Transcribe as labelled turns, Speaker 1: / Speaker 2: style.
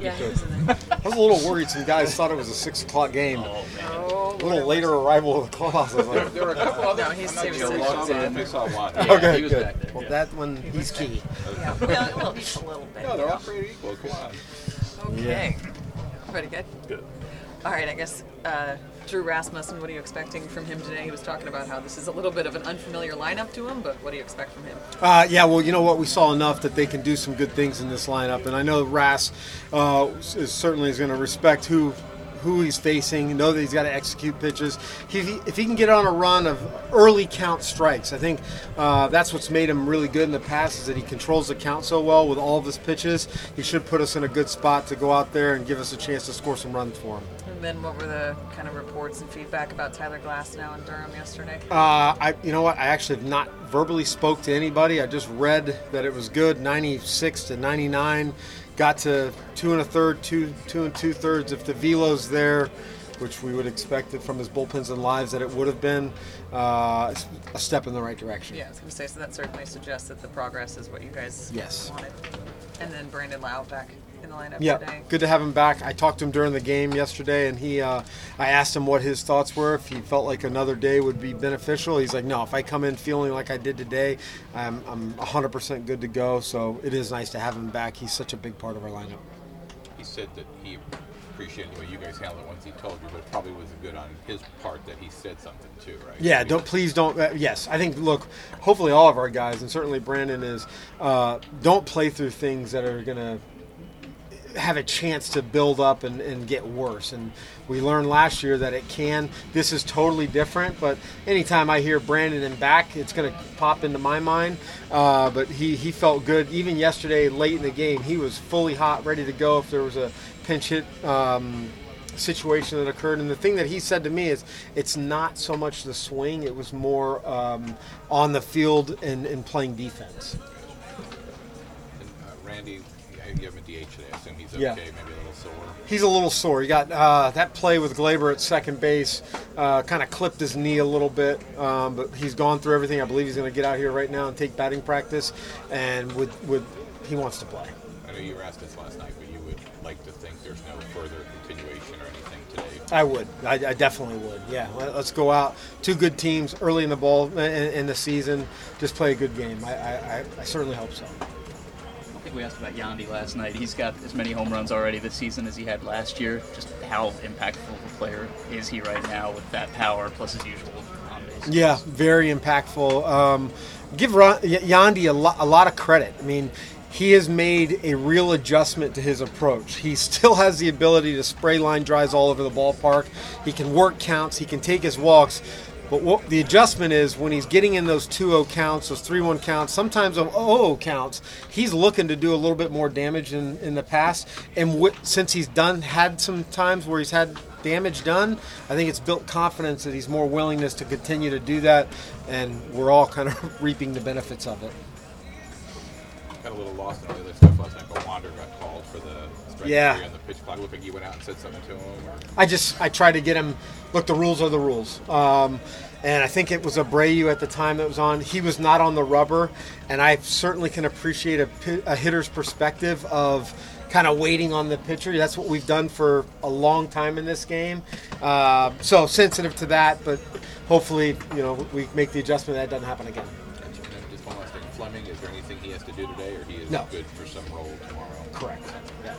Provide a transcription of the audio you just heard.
Speaker 1: Yeah, he was in there.
Speaker 2: I was a little worried. Some guys thought it was a six o'clock game.
Speaker 3: Oh, man.
Speaker 1: Oh,
Speaker 2: A little later arrival of the clubhouse. I was
Speaker 4: There,
Speaker 2: like,
Speaker 4: there were a couple other.
Speaker 1: No, he's-
Speaker 4: I'm
Speaker 1: he was
Speaker 4: I saw
Speaker 1: six.
Speaker 4: them. Saw one.
Speaker 3: Yeah,
Speaker 2: okay,
Speaker 3: he was
Speaker 2: good.
Speaker 3: back there,
Speaker 2: well,
Speaker 3: yeah.
Speaker 2: that one he's key.
Speaker 1: Yeah, well, well, just a little bit.
Speaker 4: No, they're all pretty equal. Come on.
Speaker 1: Okay. Pretty good.
Speaker 3: Good.
Speaker 1: All right, I guess uh, Drew Rasmussen, what are you expecting from him today? He was talking about how this is a little bit of an unfamiliar lineup to him, but what do you expect from him?
Speaker 2: Uh, yeah, well, you know what? We saw enough that they can do some good things in this lineup, and I know Ras uh, is certainly is going to respect who who he's facing. Know that he's got to execute pitches. He, if he can get on a run of early count strikes, I think uh, that's what's made him really good in the past. Is that he controls the count so well with all of his pitches. He should put us in a good spot to go out there and give us a chance to score some runs for him.
Speaker 1: And then what were the kind of reports and feedback about Tyler Glasnow in Durham yesterday?
Speaker 2: Uh, I, you know what? I actually have not verbally spoke to anybody. I just read that it was good, 96 to 99. Got to two and a third, two two and two thirds. If the velo's there, which we would expect it from his bullpens and lives that it would have been, uh, a step in the right direction.
Speaker 1: Yeah, I was going to say, so that certainly suggests that the progress is what you guys
Speaker 2: Yes.
Speaker 1: wanted. And then Brandon Lowe back in the lineup
Speaker 2: Yeah,
Speaker 1: today.
Speaker 2: good to have him back. I talked to him during the game yesterday, and he, uh, I asked him what his thoughts were. If he felt like another day would be beneficial, he's like, "No, if I come in feeling like I did today, I'm, I'm 100% good to go." So it is nice to have him back. He's such a big part of our lineup.
Speaker 4: He said that he appreciated the way you guys handled it once he told you, but it probably was good on his part that he said something too, right?
Speaker 2: Yeah, don't please don't. Uh, yes, I think look, hopefully all of our guys, and certainly Brandon is, uh, don't play through things that are gonna have a chance to build up and, and get worse. And we learned last year that it can. This is totally different, but anytime I hear Brandon and back, it's going to pop into my mind. Uh, but he, he felt good. Even yesterday, late in the game, he was fully hot, ready to go if there was a pinch hit. Um, situation that occurred and the thing that he said to me is it's not so much the swing it was more um, on the field and, and playing defense
Speaker 4: And, uh, Randy, have him a DH today. I assume he's okay,
Speaker 2: Yeah.
Speaker 4: maybe a little sore.
Speaker 2: He's a little sore. He got uh, that play with Gleyber at second base, uh, kind of clipped his knee a little bit, um, but he's gone through everything. I believe he's going to get out here right now and take batting practice, and with with he wants to play.
Speaker 4: I know you were asked this last night, but you would like to think there's no further continuation or anything today.
Speaker 2: I would. I, I definitely would. Yeah. Let, us go out. Two good teams early in the ball in, in the season. Just play a good game. I, I, I certainly hope so.
Speaker 3: Think we asked about Yandy last night. He's got as many home runs already this season as he had last year. Just how impactful of a player is he right now with that power plus his usual on base?
Speaker 2: Yeah, very impactful. Um, give Yandy a, a lot of credit. I mean, he has made a real adjustment to his approach. He still has the ability to spray line drives all over the ballpark. He can work counts. He can take his walks. But what the adjustment is when he's getting in those 2-0 counts, those 3-1 counts, sometimes those 0 counts, he's looking to do a little bit more damage in, in the past. And since he's done had some times where he's had damage done, I think it's built confidence that he's more willingness to continue to do that, and we're all kind of reaping the benefits of it.
Speaker 4: Got a little lost in all the other stuff last night, but Wander got called for the strike
Speaker 2: Yeah.
Speaker 4: on the pitch clock. Looked like you went out and said something to him. Or...
Speaker 2: I just I try to get him. Look, the rules are the rules. Um, and I think it was Abreu at the time that was on. He was not on the rubber, and I certainly can appreciate a, a hitter's perspective of kind of waiting on the pitcher. That's what we've done for a long time in this game. Uh, so sensitive to that, but hopefully, you know, we make the adjustment that doesn't happen again.
Speaker 4: Is there anything he has to do today, or he is
Speaker 2: No.
Speaker 4: good for some role tomorrow?
Speaker 2: Correct. Yeah.